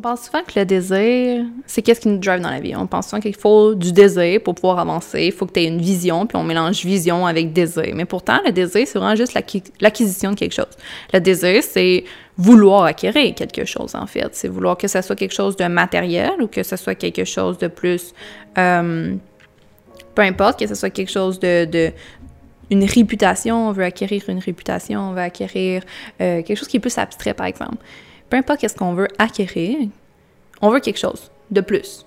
pense souvent que le désir, c'est qu'est-ce qui nous drive dans la vie. On pense souvent qu'il faut du désir pour pouvoir avancer. Il faut que tu aies une vision, puis on mélange vision avec désir. Mais pourtant, le désir, c'est vraiment juste l'acquisition de quelque chose. Le désir, c'est vouloir acquérir quelque chose, en fait. C'est vouloir que ça soit quelque chose de matériel ou que ce soit quelque chose de plus... Euh, peu importe, que ce soit quelque chose de, une réputation, on veut acquérir une réputation, on veut acquérir euh, quelque chose qui est plus abstrait, par exemple. Peu importe qu'est-ce qu'on veut acquérir, on veut quelque chose de plus.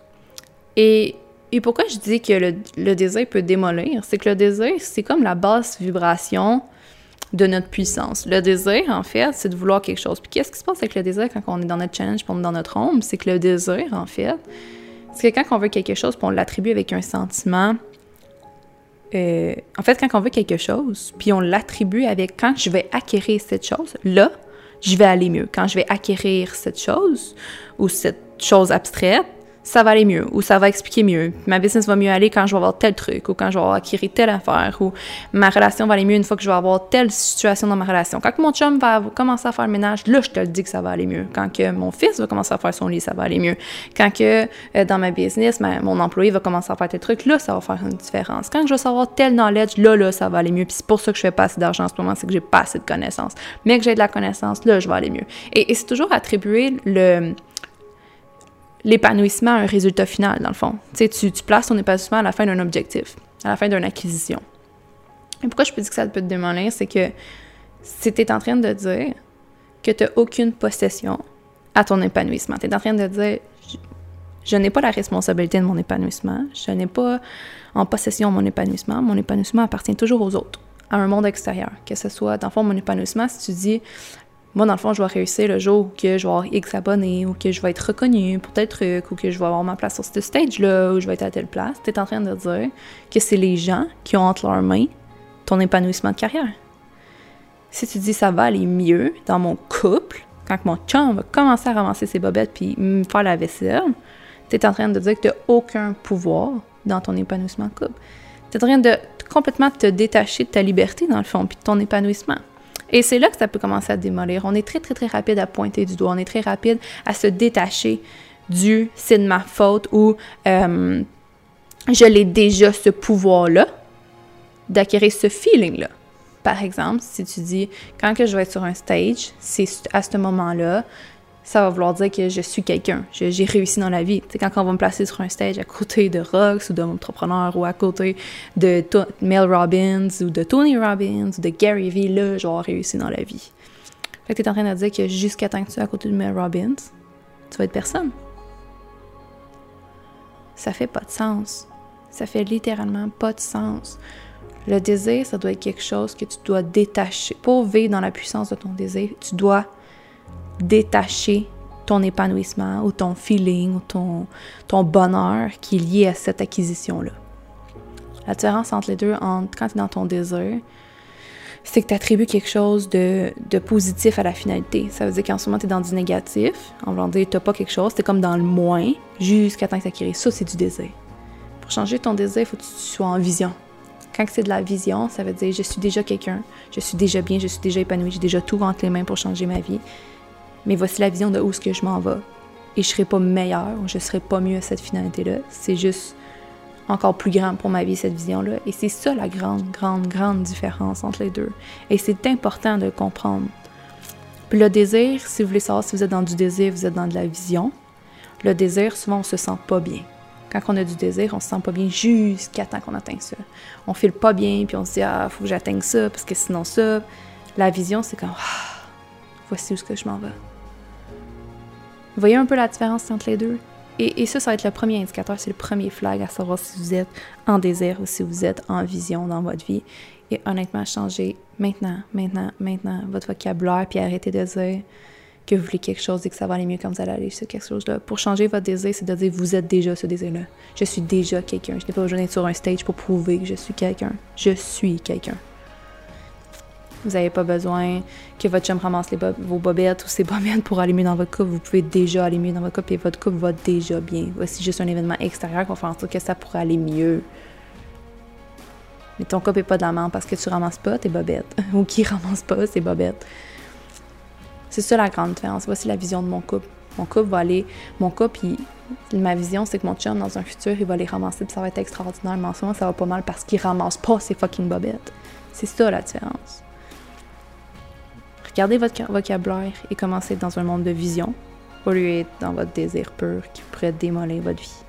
Et, et pourquoi je dis que le, désir peut démolir? C'est que le désir, c'est comme la basse vibration de notre puissance. Le désir, en fait, c'est de vouloir quelque chose. Puis qu'est-ce qui se passe avec le désir quand on est dans notre challenge, puis on est dans notre ombre? C'est que le désir, en fait, c'est que quand on veut quelque chose, puis on l'attribue avec un sentiment euh, en fait, quand on veut quelque chose, puis on l'attribue avec quand je vais acquérir cette chose, là, je vais aller mieux. Quand je vais acquérir cette chose ou cette chose abstraite, ça va aller mieux ou ça va expliquer mieux. Ma business va mieux aller quand je vais avoir tel truc ou quand je vais avoir acquérir telle affaire ou ma relation va aller mieux une fois que je vais avoir telle situation dans ma relation. Quand mon chum va commencer à faire le ménage, là, je te le dis que ça va aller mieux. Quand que mon fils va commencer à faire son lit, ça va aller mieux. Quand que euh, dans ma business, mon employé va commencer à faire tel truc, là, ça va faire une différence. Quand je vais savoir tel knowledge, là, là, ça va aller mieux. Puis c'est pour ça que je fais pas assez d'argent en ce moment, c'est que j'ai pas assez de connaissances. Mais que j'ai de la connaissance, là, je vais aller mieux. Et, et c'est toujours attribuer le l'épanouissement a un résultat final, dans le fond. Tu places ton épanouissement à la fin d'un objectif, à la fin d'une acquisition. Et pourquoi je peux dire que ça peut te démolir, c'est que si tu es en train de dire que tu n'as aucune possession à ton épanouissement, tu es en train de dire je, n'ai pas la responsabilité de mon épanouissement, je n'ai pas en possession mon épanouissement, mon épanouissement appartient toujours aux autres, à un monde extérieur, que ce soit, dans le fond, mon épanouissement, si tu dis moi, dans le fond, je vais réussir le jour que je vais avoir X abonnés ou que je vais être reconnu pour tel truc ou que je vais avoir ma place sur ce stage-là ou je vais être à telle place. Tu es en train de dire que c'est les gens qui ont entre leurs mains ton épanouissement de carrière. Si tu dis ça va aller mieux dans mon couple, quand mon chum va commencer à ramasser ses bobettes puis me faire la vaisselle, tu es en train de dire que tu n'as aucun pouvoir dans ton épanouissement de couple. Tu es en train de complètement te détacher de ta liberté, dans le fond, puis de ton épanouissement. Et c'est là que ça peut commencer à démolir. On est très, très, très rapide à pointer du doigt. On est très rapide à se détacher du c'est de ma faute ou euh, je l'ai déjà ce pouvoir-là d'acquérir ce feeling-là. Par exemple, si tu dis quand que je vais être sur un stage, c'est à ce moment-là, ça va vouloir dire que je suis quelqu'un, j'ai réussi dans la vie. C'est quand on va me placer sur un stage à côté de Rox ou d'entrepreneur ou à côté de Mel Robbins ou de Tony Robbins ou de Gary Vee, là, je réussi dans la vie. Fait que tu es en train de dire que jusqu'à temps que tu sois à côté de Mel Robbins, tu vas être personne. Ça fait pas de sens. Ça fait littéralement pas de sens. Le désir, ça doit être quelque chose que tu dois détacher. Pour vivre dans la puissance de ton désir, tu dois détacher ton épanouissement ou ton feeling ou ton, ton bonheur qui est lié à cette acquisition-là. La différence entre les deux, quand tu es dans ton désir, c'est que tu attribues quelque chose de, de, positif à la finalité. Ça veut dire qu'en ce moment, tu es dans du négatif. En voulant dire, tu pas quelque chose, tu es comme dans le moins jusqu'à temps que tu acquéris. Ça, c'est du désir. Pour changer ton désir, il faut que tu sois en vision. Quand c'est de la vision, ça veut dire, je suis déjà quelqu'un, je suis déjà bien, je suis déjà épanoui, j'ai déjà tout entre les mains pour changer ma vie mais voici la vision de où ce que je m'en vais. Et je serai pas meilleure, je serai pas mieux à cette finalité-là. C'est juste encore plus grand pour ma vie, cette vision-là. Et c'est ça la grande, grande, grande différence entre les deux. Et c'est important de comprendre. Puis le désir, si vous voulez savoir si vous êtes dans du désir, vous êtes dans de la vision. Le désir, souvent, on se sent pas bien. Quand on a du désir, on se sent pas bien jusqu'à temps qu'on atteigne ça. On file pas bien, puis on se dit, ah, faut que j'atteigne ça, parce que sinon ça. La vision, c'est comme, ah, voici où ce que je m'en vais. Voyez un peu la différence entre les deux? Et, ça, ça va être le premier indicateur, c'est le premier flag à savoir si vous êtes en désir ou si vous êtes en vision dans votre vie. Et honnêtement, changez maintenant, maintenant, maintenant votre vocabulaire, puis arrêtez de dire que vous voulez quelque chose et que ça va aller mieux quand vous allez aller sur quelque chose-là. Pour changer votre désir, c'est de dire vous êtes déjà ce désir-là. Je suis déjà quelqu'un. Je n'ai pas besoin d'être sur un stage pour prouver que je suis quelqu'un. Je suis quelqu'un. Vous n'avez pas besoin que votre chum ramasse vos bobettes ou ses bobettes pour aller mieux dans votre couple. Vous pouvez déjà aller mieux dans votre couple et votre couple va déjà bien. Voici juste un événement extérieur qui va faire en sorte que ça pourrait aller mieux. Mais ton couple n'est pas de la main parce que tu ramasses pas tes bobettes ou qui ramasse pas ses bobettes. C'est ça la grande différence. Voici la vision de mon couple. Mon couple va aller. Mon couple, ma vision, c'est que mon chum, dans un futur, il va les ramasser, puis ça va être extraordinaire. Mais en ce moment, ça va pas mal parce qu'il ramasse pas ses fucking bobettes. C'est ça la différence. Regardez votre vocabulaire et commencez dans un monde de vision au lieu d'être dans votre désir pur qui pourrait démolir votre vie.